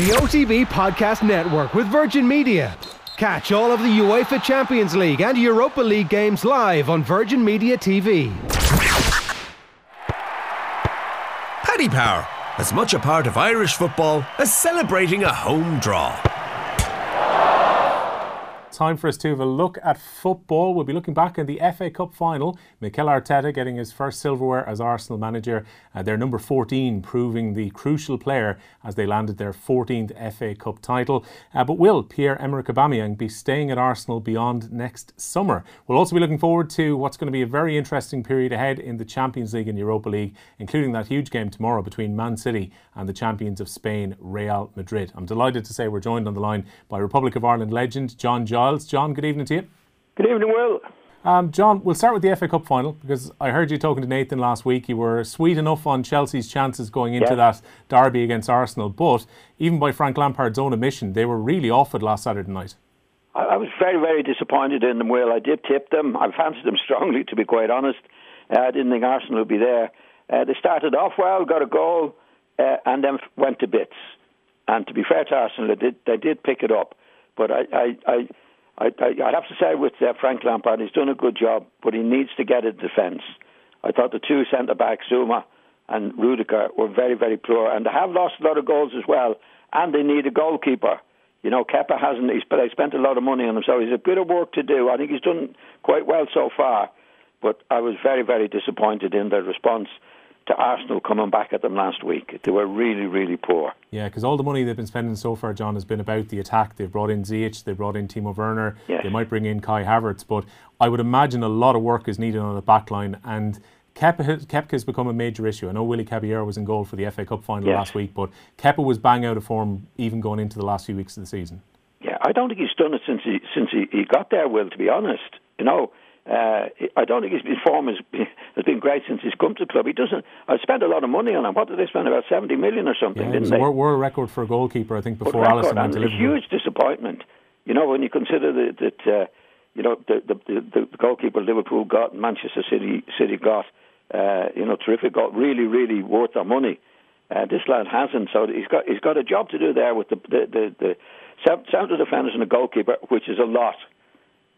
The OTB Podcast Network with Virgin Media. Catch all of the UEFA Champions League and Europa League games live on Virgin Media TV. Paddy Power, as much a part of Irish football as celebrating a home draw time for us to have a look at football. We'll be looking back in the FA Cup final. Mikel Arteta getting his first silverware as Arsenal manager. Uh, their number 14 proving the crucial player as they landed their 14th FA Cup title. Uh, but will Pierre-Emerick Aubameyang be staying at Arsenal beyond next summer? We'll also be looking forward to what's going to be a very interesting period ahead in the Champions League and Europa League, including that huge game tomorrow between Man City and the champions of Spain, Real Madrid. I'm delighted to say we're joined on the line by Republic of Ireland legend John Giles. John, good evening to you. Good evening, Will. Um, John, we'll start with the FA Cup final because I heard you talking to Nathan last week. You were sweet enough on Chelsea's chances going into that derby against Arsenal, but even by Frank Lampard's own admission, they were really off it last Saturday night. I, was very, very disappointed in them, Will. I did tip them. I fancied them strongly, to be quite honest. Uh, I didn't think Arsenal would be there. Uh, they started off well, got a goal, uh, and then went to bits. And to be fair to Arsenal, they did, they did pick it up. But I, I, I I, I, I have to say with uh, Frank Lampard, he's done a good job, but he needs to get a defence. I thought the two centre backs, Zouma and Rudiger, were very, very poor, and they have lost a lot of goals as well. And they need a goalkeeper. You know, Kepa hasn't. He's, but they spent a lot of money on him, so he's a bit of work to do. I think he's done quite well so far, but I was very, very disappointed in the response to Arsenal coming back at them last week. They were really, really poor. Yeah, because all the money they've been spending so far, John, has been about the attack. They've brought in Ziyech, they brought in Timo Werner, yes. they might bring in Kai Havertz, but I would imagine a lot of work is needed on the back line and Kepa has become a major issue. I know Willy Caballero was in goal for the FA Cup final yes. last week, but Kepa was bang out of form even going into the last few weeks of the season. Yeah, I don't think he's done it since he since he, he got there. Will, to be honest, you know, uh, I don't think his, form has, has been great since he's come to the club. He doesn't. I spent a lot of money on him. What did they spend? About seventy million or something, yeah, didn't they? World, world record for a goalkeeper, I think, before Alisson went to Liverpool. A huge disappointment. You know, when you consider that, that uh, you know the, the the the goalkeeper Liverpool got, Manchester City City got, uh, you know, terrific got really, really worth their money. Uh, this lad hasn't, so he's got he's got a job to do there with the the the, the centre defenders and the goalkeeper, which is a lot.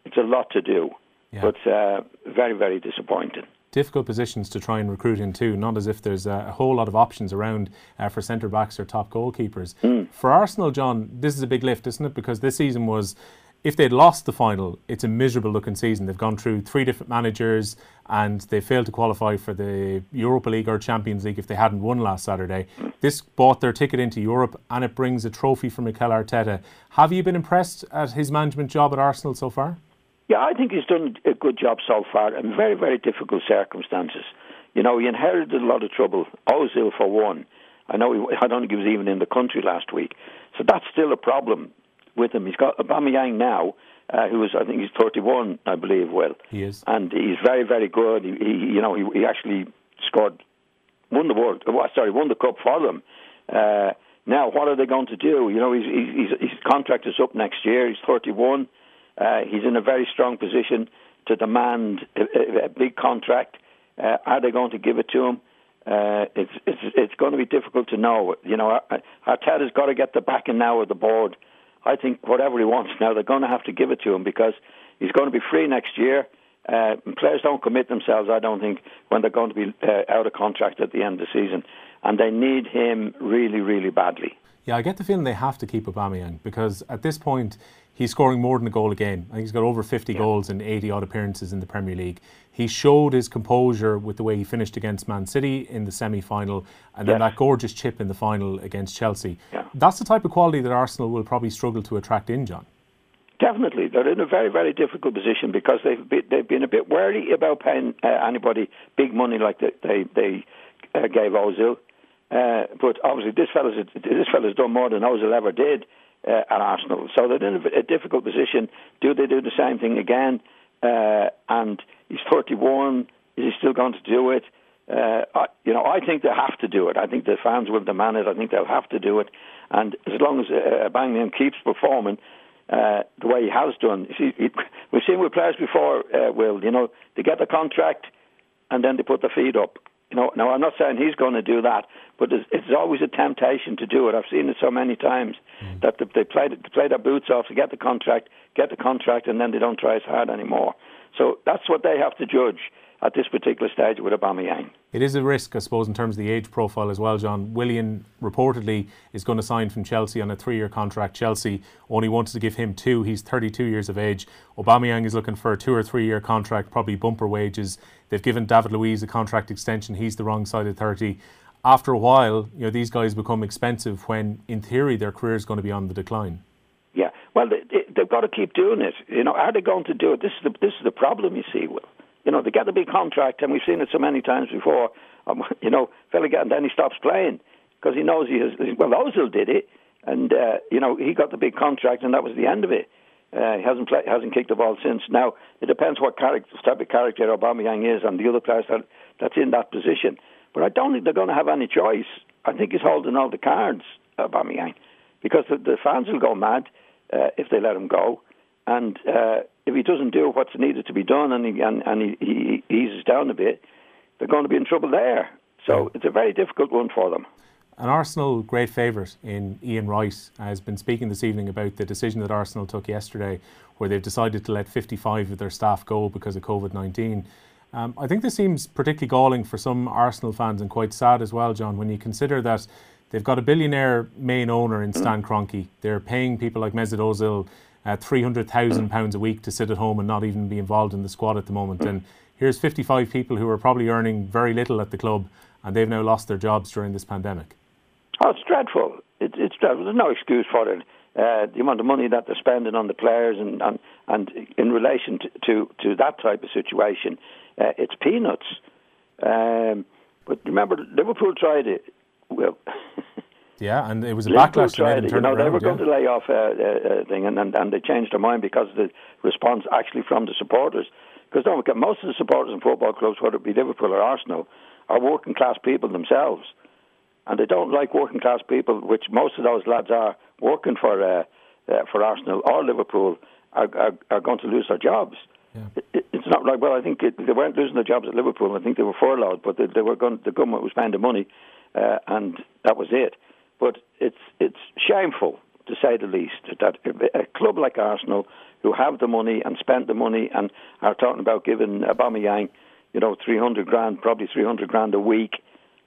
It's a lot to do. Yeah. But uh, very, very disappointing. Difficult positions to try and recruit into, not as if there's a whole lot of options around uh, for centre backs or top goalkeepers. Mm. For Arsenal, John, this is a big lift, isn't it? Because this season was if they'd lost the final, it's a miserable looking season. They've gone through three different managers and they failed to qualify for the Europa League or Champions League if they hadn't won last Saturday. This bought their ticket into Europe and it brings a trophy for Mikel Arteta. Have you been impressed at his management job at Arsenal so far? Yeah, I think he's done a good job so far in very, very difficult circumstances. You know, he inherited a lot of trouble. Ozil, for one. I know he, I don't think he was even in the country last week. So that's still a problem with him. He's got Aubameyang now, uh, who is, I think he's 31, I believe, Well, He is. And he's very, very good. He, he you know, he, he actually scored, won the world, uh, sorry, won the cup for them. Uh, now, what are they going to do? You know, he's, he's, his contract is up next year. He's 31. Uh, he's in a very strong position to demand a, a, big contract. Uh, are they going to give it to him? Uh, it's, it's it's going to be difficult to know. You know, Arteta's got to get the backing now of the board. I think whatever he wants now, they're going to have to give it to him because he's going to be free next year. Uh, players don't commit themselves, I don't think, when they're going to be uh, out of contract at the end of the season, and they need him really, really badly. Yeah, I get the feeling they have to keep Aubameyang because at this point he's scoring more than a goal a game. I think he's got over 50 yeah. goals and 80 odd appearances in the Premier League. He showed his composure with the way he finished against Man City in the semi final and then that gorgeous chip in the final against Chelsea. Yeah. That's the type of quality that Arsenal will probably struggle to attract in, John. Definitely. They're in a very, very difficult position because they've been, they've been a bit wary about paying uh, anybody big money like they, they, they uh, gave Ozil. Uh, but obviously, this fella's this fella's done more than Ozil ever did uh, at Arsenal. So they're in a, a, difficult position. Do they do the same thing again? Uh, and he's 31. Is he still going to do it? Uh, I, you know, I think they have to do it. I think the fans will demand it. I think they'll have to do it. And as long as uh, Aubameyang keeps performing uh, the way he has done, see, he, we've seen with players before, uh, Will, you know, they get the contract and then they put their feet up. You know, now I'm not saying he's going to do that, but it's, it's always a temptation to do it. I've seen it so many times mm. that they play they play their boots off to get the contract, get the contract, and then they don't try as hard anymore. So that's what they have to judge at this particular stage with Aubameyang. It is a risk, I suppose, in terms of the age profile as well, John. Willian reportedly is going to sign from Chelsea on a three-year contract. Chelsea only wanted to give him two. He's 32 years of age. Aubameyang is looking for a two or three-year contract, probably bumper wages. They've given David Luiz a contract extension. He's the wrong side of 30. After a while, you know, these guys become expensive when, in theory, their career is going to be on the decline. Yeah, well, they, have got to keep doing it. You know, are they going to do it? This is the this is the problem. You see, Will you know, they get a big contract, and we've seen it so many times before. Um, you know, fella get, and then he stops playing because he knows he has. Well, Ozil did it, and uh, you know he got the big contract, and that was the end of it. Uh, he hasn't play, hasn't kicked the ball since. Now it depends what character, type of character Aubameyang is, and the other players that that's in that position. But I don't think they're going to have any choice. I think he's holding all the cards, Aubameyang, because the, the fans will go mad uh, if they let him go, and uh, if he doesn't do what's needed to be done and he, and, and he, he eases down a bit, they're going to be in trouble there. So it's a very difficult one for them. An Arsenal great favourite in Ian Wright has been speaking this evening about the decision that Arsenal took yesterday, where they've decided to let 55 of their staff go because of COVID 19. Um, I think this seems particularly galling for some Arsenal fans and quite sad as well, John, when you consider that they've got a billionaire main owner in Stan Kroenke. They're paying people like Mesut Ozil uh, £300,000 a week to sit at home and not even be involved in the squad at the moment. And here's 55 people who are probably earning very little at the club and they've now lost their jobs during this pandemic. Oh, it's dreadful. It, it's dreadful. There's no excuse for it. Uh, the amount of money that they're spending on the players and and, and in relation to, to, to that type of situation, uh, it's peanuts. Um, but remember, Liverpool tried it. Well, Yeah, and it was a backlash. Tried, you know, they were going to lay off a uh, uh, uh, thing, and, and, and they changed their mind because of the response actually from the supporters. Because don't forget, most of the supporters in football clubs, whether it be Liverpool or Arsenal, are working class people themselves, and they don't like working class people, which most of those lads are working for uh, uh, for Arsenal or Liverpool, are, are, are going to lose their jobs. Yeah. It, it's not like well, I think it, they weren't losing their jobs at Liverpool. I think they were furloughed, but they, they were going. The government was spending money, uh, and that was it. But it's it's shameful to say the least that a club like Arsenal, who have the money and spent the money and are talking about giving Aubameyang, you know, 300 grand, probably 300 grand a week,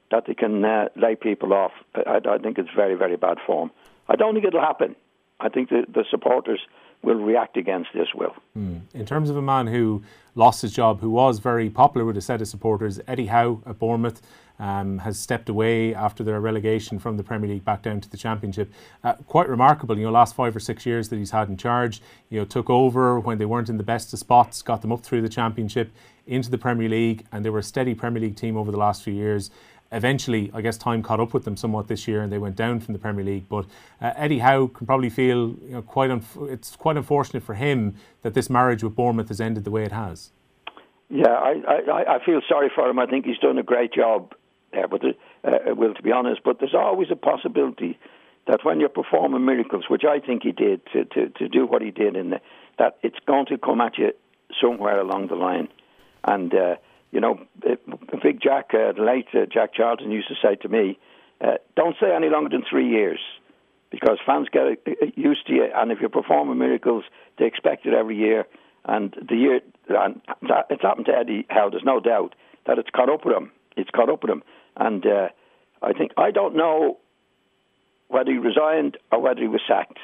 that they can uh, lay people off. I, I think it's very, very bad form. I don't think it'll happen. I think the, the supporters will react against this, Will. Mm. In terms of a man who lost his job, who was very popular with a set of supporters, Eddie Howe at Bournemouth, um, has stepped away after their relegation from the Premier League back down to the Championship. Uh, quite remarkable, you know, last five or six years that he's had in charge. You know, took over when they weren't in the best of spots, got them up through the Championship into the Premier League, and they were a steady Premier League team over the last few years. Eventually, I guess time caught up with them somewhat this year, and they went down from the Premier League. But uh, Eddie Howe can probably feel you know, quite. It's quite unfortunate for him that this marriage with Bournemouth has ended the way it has. Yeah, I, I, I feel sorry for him. I think he's done a great job there, but uh, uh, well, to be honest, but there's always a possibility that when you're performing miracles, which I think he did to, to, to do what he did, in the, that it's going to come at you somewhere along the line. And, uh, you know, uh, Big Jack, uh, the late uh, Jack Charlton used to say to me, uh, don't say any longer than three years because fans get uh, used to you. And if you're performing miracles, they expect it every year. And the year, and that, it's happened to Eddie Howe, there's no doubt that it's caught up with him. It's caught up with him. And uh, I think I don't know whether he resigned or whether he was sacked.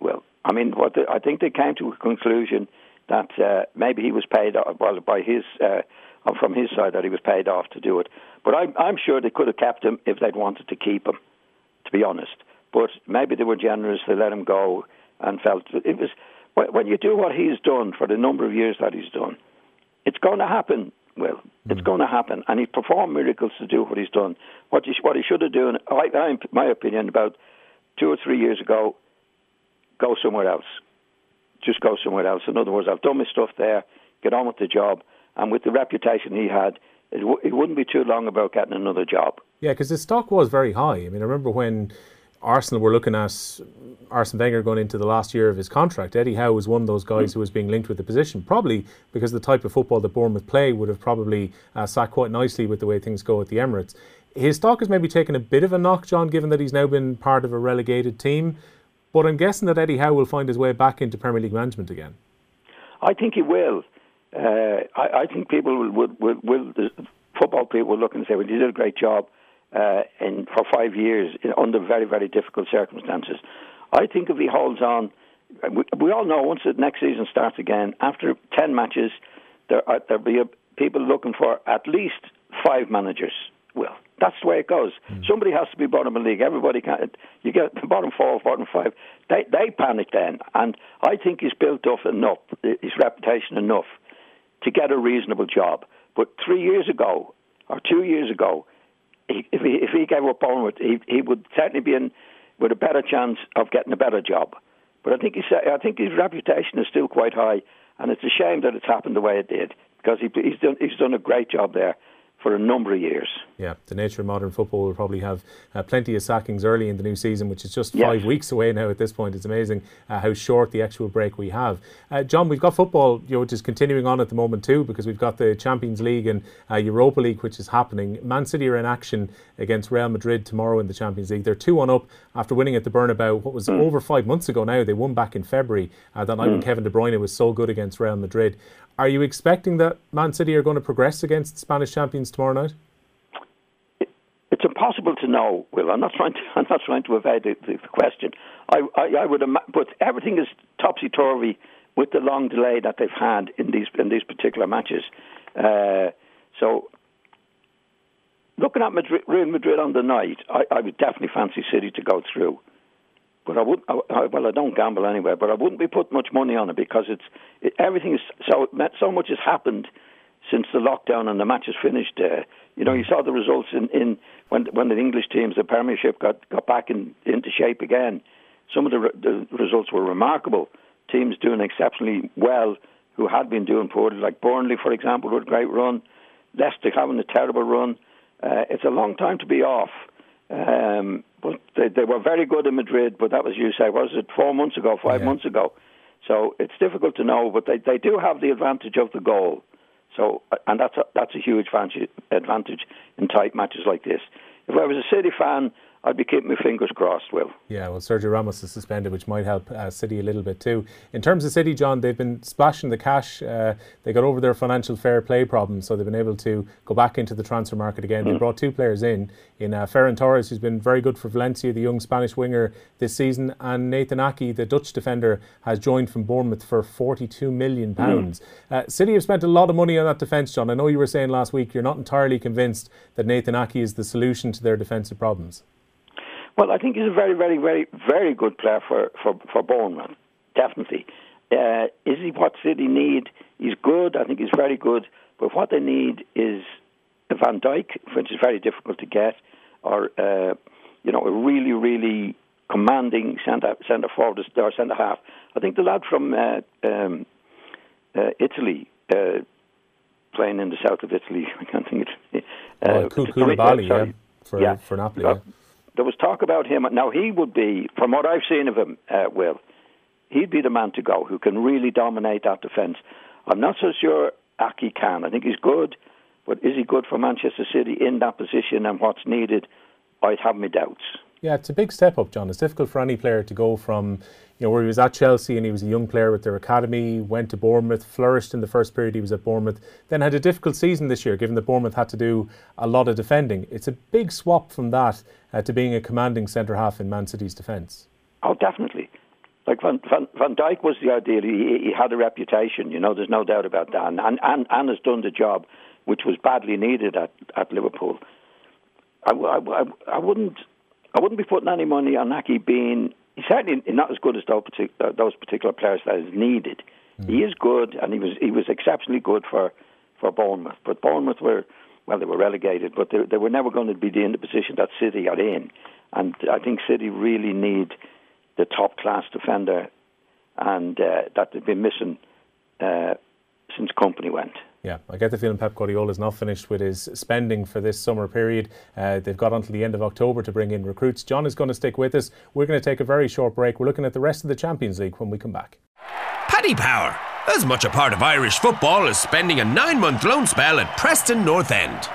Well, I mean, what the, I think they came to a conclusion that uh, maybe he was paid off, well by his uh, from his side that he was paid off to do it. But I, I'm sure they could have kept him if they'd wanted to keep him. To be honest, but maybe they were generous. They let him go and felt it was when you do what he's done for the number of years that he's done. It's going to happen will. It's mm. going to happen, and he's performed miracles to do what he's done. What he, what he should have done, I, I, my opinion, about two or three years ago, go somewhere else. Just go somewhere else. In other words, I've done my stuff there. Get on with the job, and with the reputation he had, it, w- it wouldn't be too long about getting another job. Yeah, because his stock was very high. I mean, I remember when Arsenal were looking at Arsene Wenger going into the last year of his contract. Eddie Howe was one of those guys who was being linked with the position, probably because the type of football that Bournemouth play would have probably uh, sat quite nicely with the way things go at the Emirates. His stock has maybe taken a bit of a knock, John, given that he's now been part of a relegated team. But I'm guessing that Eddie Howe will find his way back into Premier League management again. I think he will. Uh, I, I, think people will, will, will, will, football people will look and say, well, he did a great job uh, in, for five years in, under very, very difficult circumstances. I think if he holds on, we, we all know once the next season starts again, after 10 matches, there are, there'll be a, people looking for at least five managers. Well, that's the way it goes. Mm. Somebody has to be bottom of the league. Everybody can. You get the bottom four, bottom five. They they panic then, and I think he's built up enough, his reputation enough, to get a reasonable job. But three years ago or two years ago, if he if he gave up Bournemouth, he he would certainly be in with a better chance of getting a better job. But I think he's, I think his reputation is still quite high, and it's a shame that it's happened the way it did because he, he's done he's done a great job there for a number of years. Yeah, the nature of modern football will probably have uh, plenty of sackings early in the new season, which is just yes. five weeks away now at this point. It's amazing uh, how short the actual break we have. Uh, John, we've got football, you know, which is continuing on at the moment too, because we've got the Champions League and uh, Europa League, which is happening. Man City are in action against Real Madrid tomorrow in the Champions League. They're 2 1 up after winning at the Bernabeu, what was mm. over five months ago now. They won back in February, uh, that night mm. when Kevin De Bruyne was so good against Real Madrid. Are you expecting that Man City are going to progress against Spanish champions tomorrow night? It's impossible to know, Will. I'm not trying to. I'm not trying to evade the, the question. I, I, I would, but everything is topsy turvy with the long delay that they've had in these in these particular matches. Uh, so, looking at Madrid, Real Madrid on the night, I, I would definitely fancy City to go through. But I wouldn't. I, well, I don't gamble anyway. But I wouldn't be putting much money on it because it's it, everything is so so much has happened since the lockdown and the match is finished. Uh, you know, you saw the results in, in when when the English teams, the Premiership, got got back in, into shape again. Some of the, the results were remarkable. Teams doing exceptionally well who had been doing poorly, like Burnley, for example, with a great run. Leicester having a terrible run. Uh, it's a long time to be off. Um, but they, they were very good in Madrid, but that was, you say, was it four months ago, five yeah. months ago? So it's difficult to know, but they, they do have the advantage of the goal. So, uh, and that's a, that's a huge advantage in tight matches like this. If I was a City fan, I'd be keeping my fingers crossed, Will. Yeah, well, Sergio Ramos is suspended, which might help uh, City a little bit too. In terms of City, John, they've been splashing the cash. Uh, they got over their financial fair play problems, so they've been able to go back into the transfer market again. Mm. They brought two players in, in uh, Ferran Torres, who's been very good for Valencia, the young Spanish winger this season, and Nathan Aké, the Dutch defender, has joined from Bournemouth for 42 million pounds. Mm. City have spent a lot of money on that defence, John. I know you were saying last week you're not entirely convinced that Nathan Aké is the solution to their defensive problems. Well, I think he's a very, very, very, very good player for for for Bournemouth. Definitely. Uh, is he what City need? He's good. I think he's very good. But what they need is a Van Dijk, which is very difficult to get, or uh, you know, a really, really commanding centre centre forward or centre half. I think the lad from uh, um, uh, Italy. Uh, playing in the south of Italy, I can't think of it. Uh, oh, Koulibaly, yeah, for yeah. for Napoli. Uh, yeah there was talk about him. Now he would be, from what I've seen of him, uh, Will, he'd be the man to go who can really dominate that defence. I'm not so sure Aké can. I think he's good, but is he good for Manchester City in that position and what's needed? I'd have my doubts. Yeah, it's a big step up, John. It's difficult for any player to go from, you know, where he was at Chelsea and he was a young player with their academy, went to Bournemouth, flourished in the first period he was at Bournemouth, then had a difficult season this year, given that Bournemouth had to do a lot of defending. It's a big swap from that uh, to being a commanding centre half in Man City's defence. Oh, definitely. Like Van, Van, Van Dijk was the ideal. He, he had a reputation, you know, there's no doubt about that. And, and, and, has done the job, which was badly needed at, at Liverpool. I, I, I wouldn't I wouldn't be putting any money on Aké being. He's certainly not as good as those particular, uh, those particular players that is needed. Mm. He is good, and he was he was exceptionally good for for Bournemouth. But Bournemouth were well, they were relegated, but they, they were never going to be in the position that City are in. And I think City really need the top class defender, and uh, that they've been missing uh, since Kompany went. Yeah, I get the feeling Pep Guardiola is not finished with his spending for this summer period. Uh, they've got until the end of October to bring in recruits. John is going to stick with us. We're going to take a very short break. We're looking at the rest of the Champions League when we come back. Paddy Power, as much a part of Irish football as spending a nine month loan spell at Preston North End.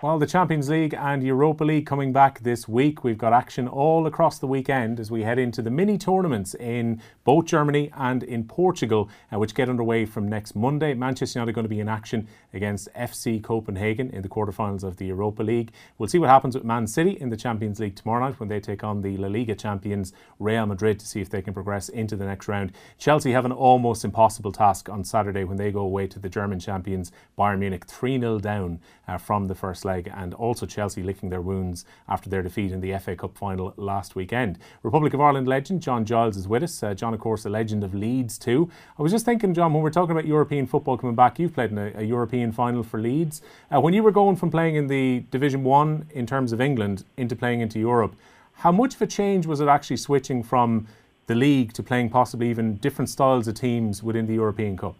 Well, the Champions League and Europa League coming back this week. We've got action all across the weekend as we head into the mini tournaments in both Germany and in Portugal, uh, which get underway from next Monday. Manchester United are going to be in action against FC Copenhagen in the quarterfinals of the Europa League. We'll see what happens with Man City in the Champions League tomorrow night when they take on the La Liga champions Real Madrid to see if they can progress into the next round. Chelsea have an almost impossible task on Saturday when they go away to the German champions Bayern Munich 3 0 down uh, from the first leg, and also Chelsea licking their wounds after their defeat in the FA Cup final last weekend. Republic of Ireland legend John Giles is with us. Uh, John, of course, a legend of Leeds too. I was just thinking, John, when we're talking about European football coming back, you've played in a, a European final for Leeds. Uh, when you were going from playing in the Division One in terms of England into playing into Europe, how much of a change was it actually switching from the league to playing possibly even different styles of teams within the European Cup?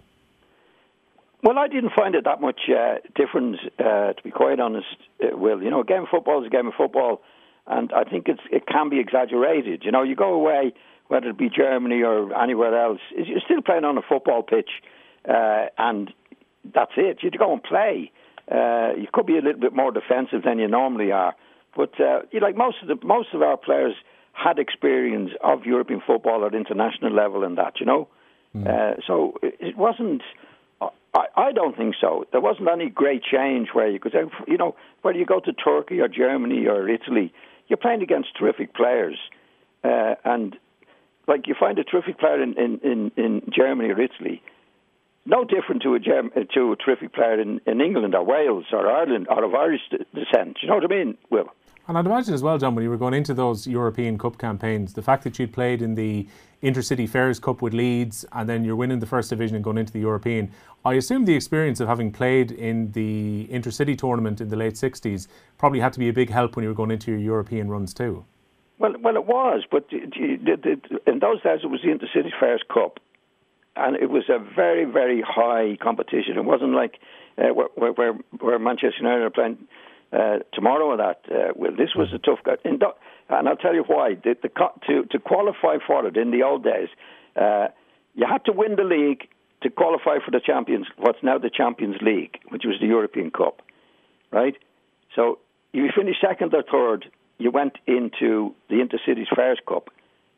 Well, I didn't find it that much uh, difference, uh, to be quite honest. Uh, Will, you know, a game of football is a game of football, and I think it's it can be exaggerated. You know, you go away, whether it be Germany or anywhere else, you're still playing on a football pitch, uh, and that's it. You go and play. Uh, you could be a little bit more defensive than you normally are, but uh, you like most of the most of our players had experience of European football at international level and that. You know, mm. uh, so it wasn't. I, don't think so. There wasn't any great change where you could say, you know, whether you go to Turkey or Germany or Italy, you're playing against terrific players. Uh, and like you find a terrific player in, in, in, in Germany or Italy, no different to a, Germ- to a terrific player in, in England or Wales or Ireland or of Irish descent. You know what I mean, Will? And I'd imagine as well, John, when you were going into those European Cup campaigns, the fact that you'd played in the Intercity Fairs Cup with Leeds and then you're winning the first division and going into the European, I assume the experience of having played in the Intercity tournament in the late 60s probably had to be a big help when you were going into your European runs too. Well, well, it was, but in those days it was the Intercity Fairs Cup, and it was a very, very high competition. It wasn't like uh, where, where, where Manchester United are playing uh, tomorrow or that. Uh, well, this was a tough guy. And I'll tell you why. The, the, to, to qualify for it in the old days, uh, you had to win the league to qualify for the Champions, what's now the Champions League, which was the European Cup, right? So if you finished second or third, you went into the Intercities Fairs Cup,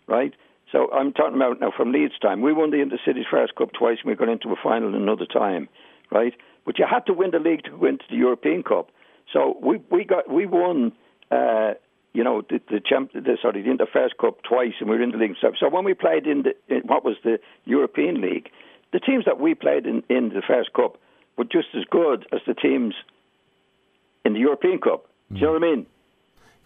right? So I'm talking about now from Leeds time. We won the Intercities Fairs Cup twice, and we got into a final another time, right? But you had to win the league to go into the European Cup. So we we got we won. Uh, you know the the, champ, the sorry the Interfairs Cup twice, and we were in the league. So, so when we played in, the, in what was the European League, the teams that we played in in the Fairs Cup were just as good as the teams in the European Cup. Do you know what I mean?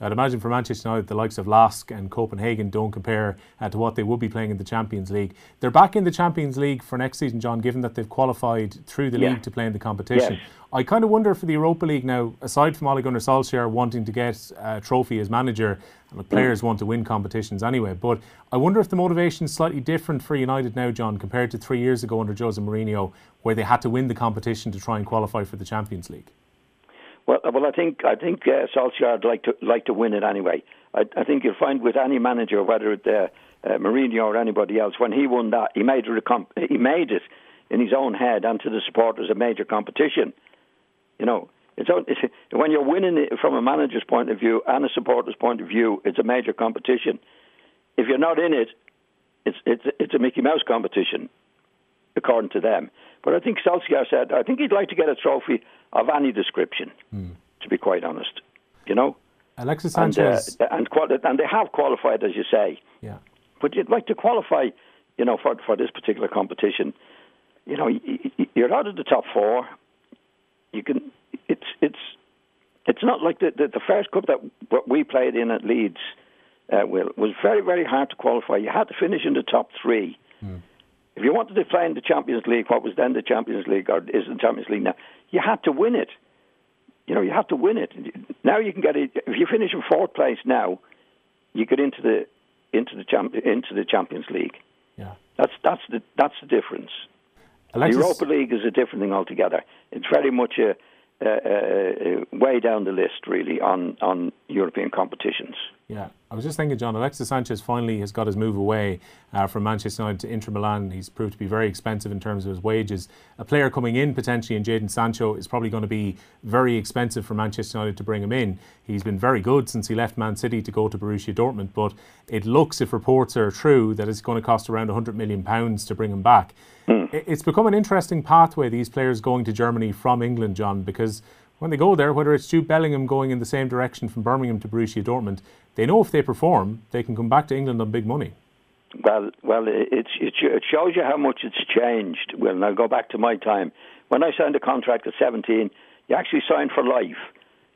I'd imagine for Manchester United, the likes of Lask and Copenhagen don't compare uh, to what they would be playing in the Champions League. They're back in the Champions League for next season, John, given that they've qualified through the yeah. league to play in the competition. Yes. I kind of wonder for the Europa League now, aside from Ole Gunnar Solskjaer wanting to get a trophy as manager, and the players want to win competitions anyway, but I wonder if the motivation is slightly different for United now, John, compared to three years ago under Jose Mourinho, where they had to win the competition to try and qualify for the Champions League. Well, well, I think I think uh, Solskjaer would like to like to win it anyway. I, I think you'll find with any manager, whether it's uh, uh, Mourinho or anybody else, when he won that, he made it a he made it in his own head and to the supporters a major competition. You know, it's, it's when you're winning it from a manager's point of view and a supporter's point of view, it's a major competition. If you're not in it, it's it's it's a Mickey Mouse competition, according to them. But I think Solskjaer said I think he'd like to get a trophy of any description, mm. to be quite honest. You know? Alexis Sanchez. And, uh, and, quali- and they have qualified, as you say. Yeah. But you'd like to qualify, you know, for, for this particular competition. You know, you're out of the top four. You can. It's it's it's not like the the, the first cup that we played in at Leeds. Uh, Will was very very hard to qualify. You had to finish in the top three. Mm. If you wanted to play in the Champions League, what was then the Champions League or is the Champions League now, you had to win it. You know, you have to win it. Now you can get it. If you finish in fourth place now, you get into the into the champ, into the Champions League. Yeah, that's that's the that's the difference. Alexis- the Europa League is a different thing altogether. It's very much a, a, a, a way down the list, really, on, on European competitions. Yeah, I was just thinking, John, Alexis Sanchez finally has got his move away uh, from Manchester United to Inter Milan. He's proved to be very expensive in terms of his wages. A player coming in potentially in Jadon Sancho is probably going to be very expensive for Manchester United to bring him in. He's been very good since he left Man City to go to Borussia Dortmund, but it looks, if reports are true, that it's going to cost around 100 million pounds to bring him back. Hmm. It's become an interesting pathway, these players going to Germany from England, John, because when they go there, whether it's Jude Bellingham going in the same direction from Birmingham to Borussia Dortmund, they know if they perform, they can come back to England on big money. Well, well, it, it, it shows you how much it's changed. Well, I'll go back to my time. When I signed a contract at 17, you actually signed for life,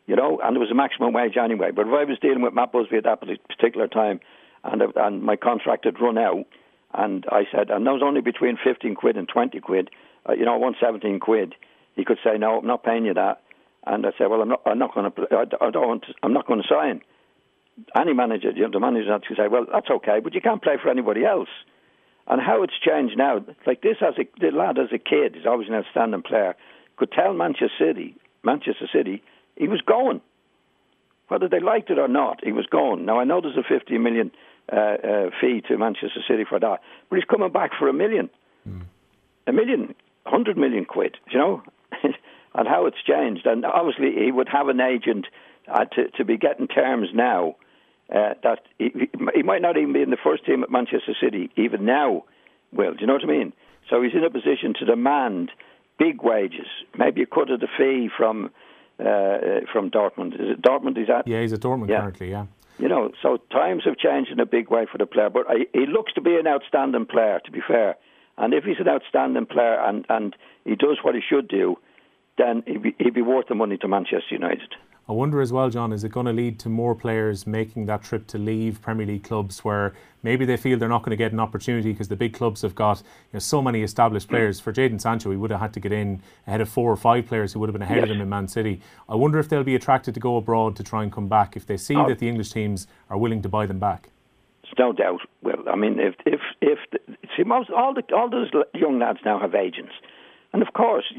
you know, and there was a maximum wage anyway. But if I was dealing with Matt Busby at that particular time and, and my contract had run out, and I said, and that was only between 15 quid and 20 quid, uh, you know, I want 17 quid, he could say, no, I'm not paying you that. And I said, well, I'm not, I'm not going to, I don't want, I'm not going to sign any manager, you know, the manager had to say, well, that's okay, but you can't play for anybody else. And how it's changed now, like this, as a the lad as a kid, he's always an outstanding player, could tell Manchester City, Manchester City, he was going, whether they liked it or not, he was going. Now I know there's a 50 million fee to Manchester City for that, but he's coming back for a million, mm. a million, hundred million quid, you know, and how it's changed. And obviously he would have an agent uh, to to be getting terms now uh, that he, he might not even be in the first team at Manchester City even now. Will do you know what I mean? So he's in a position to demand big wages, maybe a cut of the fee from uh, from Dortmund. Is it Dortmund? He's at? Yeah, he's at Dortmund yeah. currently. Yeah. You know, so times have changed in a big way for the player, but I, he looks to be an outstanding player. To be fair, and if he's an outstanding player and and he does what he should do, then he'd be, he'd be worth the money to Manchester United. I wonder as well, John, is it going to lead to more players making that trip to leave Premier League clubs where maybe they feel they're not going to get an opportunity because the big clubs have got you know, so many established mm. players. For Jadon Sancho, he would have had to get in ahead of four or five players who would have been ahead yes. of him in Man City. I wonder if they'll be attracted to go abroad to try and come back if they see oh. that the English teams are willing to buy them back. no doubt. Well, I mean, if if if the, see most all the all those young lads now have agents, and of course,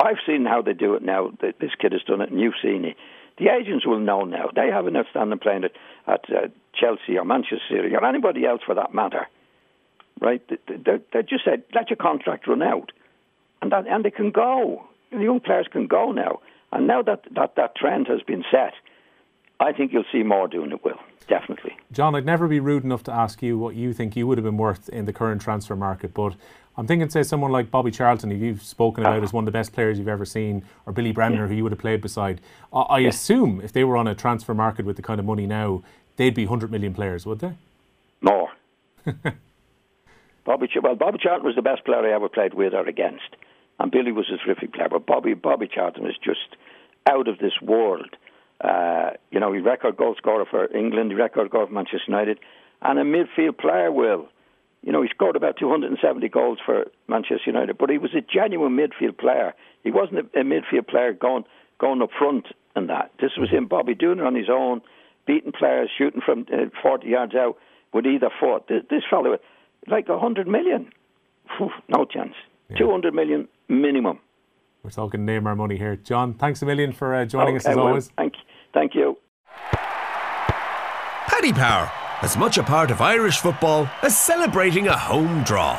I've seen how they do it now. This kid has done it, and you've seen it the agents will know now. They have an outstanding player at, at uh, Chelsea or Manchester City or anybody else for that matter. Right? They, they, they just said, let your contract run out. And, that, and they can go. The young players can go now. And now that, that that trend has been set, I think you'll see more doing it, Will. Definitely. John, I'd never be rude enough to ask you what you think you would have been worth in the current transfer market, but I'm thinking, say, someone like Bobby Charlton, who you've spoken about as one of the best players you've ever seen, or Billy Bremner, yeah. who you would have played beside. I, I yeah. assume if they were on a transfer market with the kind of money now, they'd be 100 million players, would they? More. Bobby, well, Bobby Charlton was the best player I ever played with or against, and Billy was a terrific player. But Bobby, Bobby Charlton was just out of this world. Uh, you know, he record goal scorer for England, record goal for Manchester United, and a midfield player. Will you know, he scored about 270 goals for Manchester United, but he was a genuine midfield player. He wasn't a, a midfield player going going up front and that. This was him, Bobby, doing it on his own, beating players, shooting from uh, 40 yards out with either foot. This, this fellow, like 100 million, Whew, no chance. Yeah. 200 million minimum. We're talking Neymar money here. John, thanks a million for uh, joining okay, us as well, always. Thank, thank you. Paddy Power as much a part of Irish football as celebrating a home draw.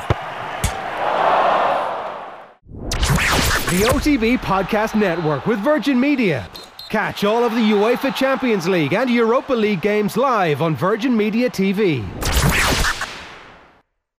The OTB Podcast Network with Virgin Media. Catch all of the UEFA Champions League and Europa League games live on Virgin Media TV.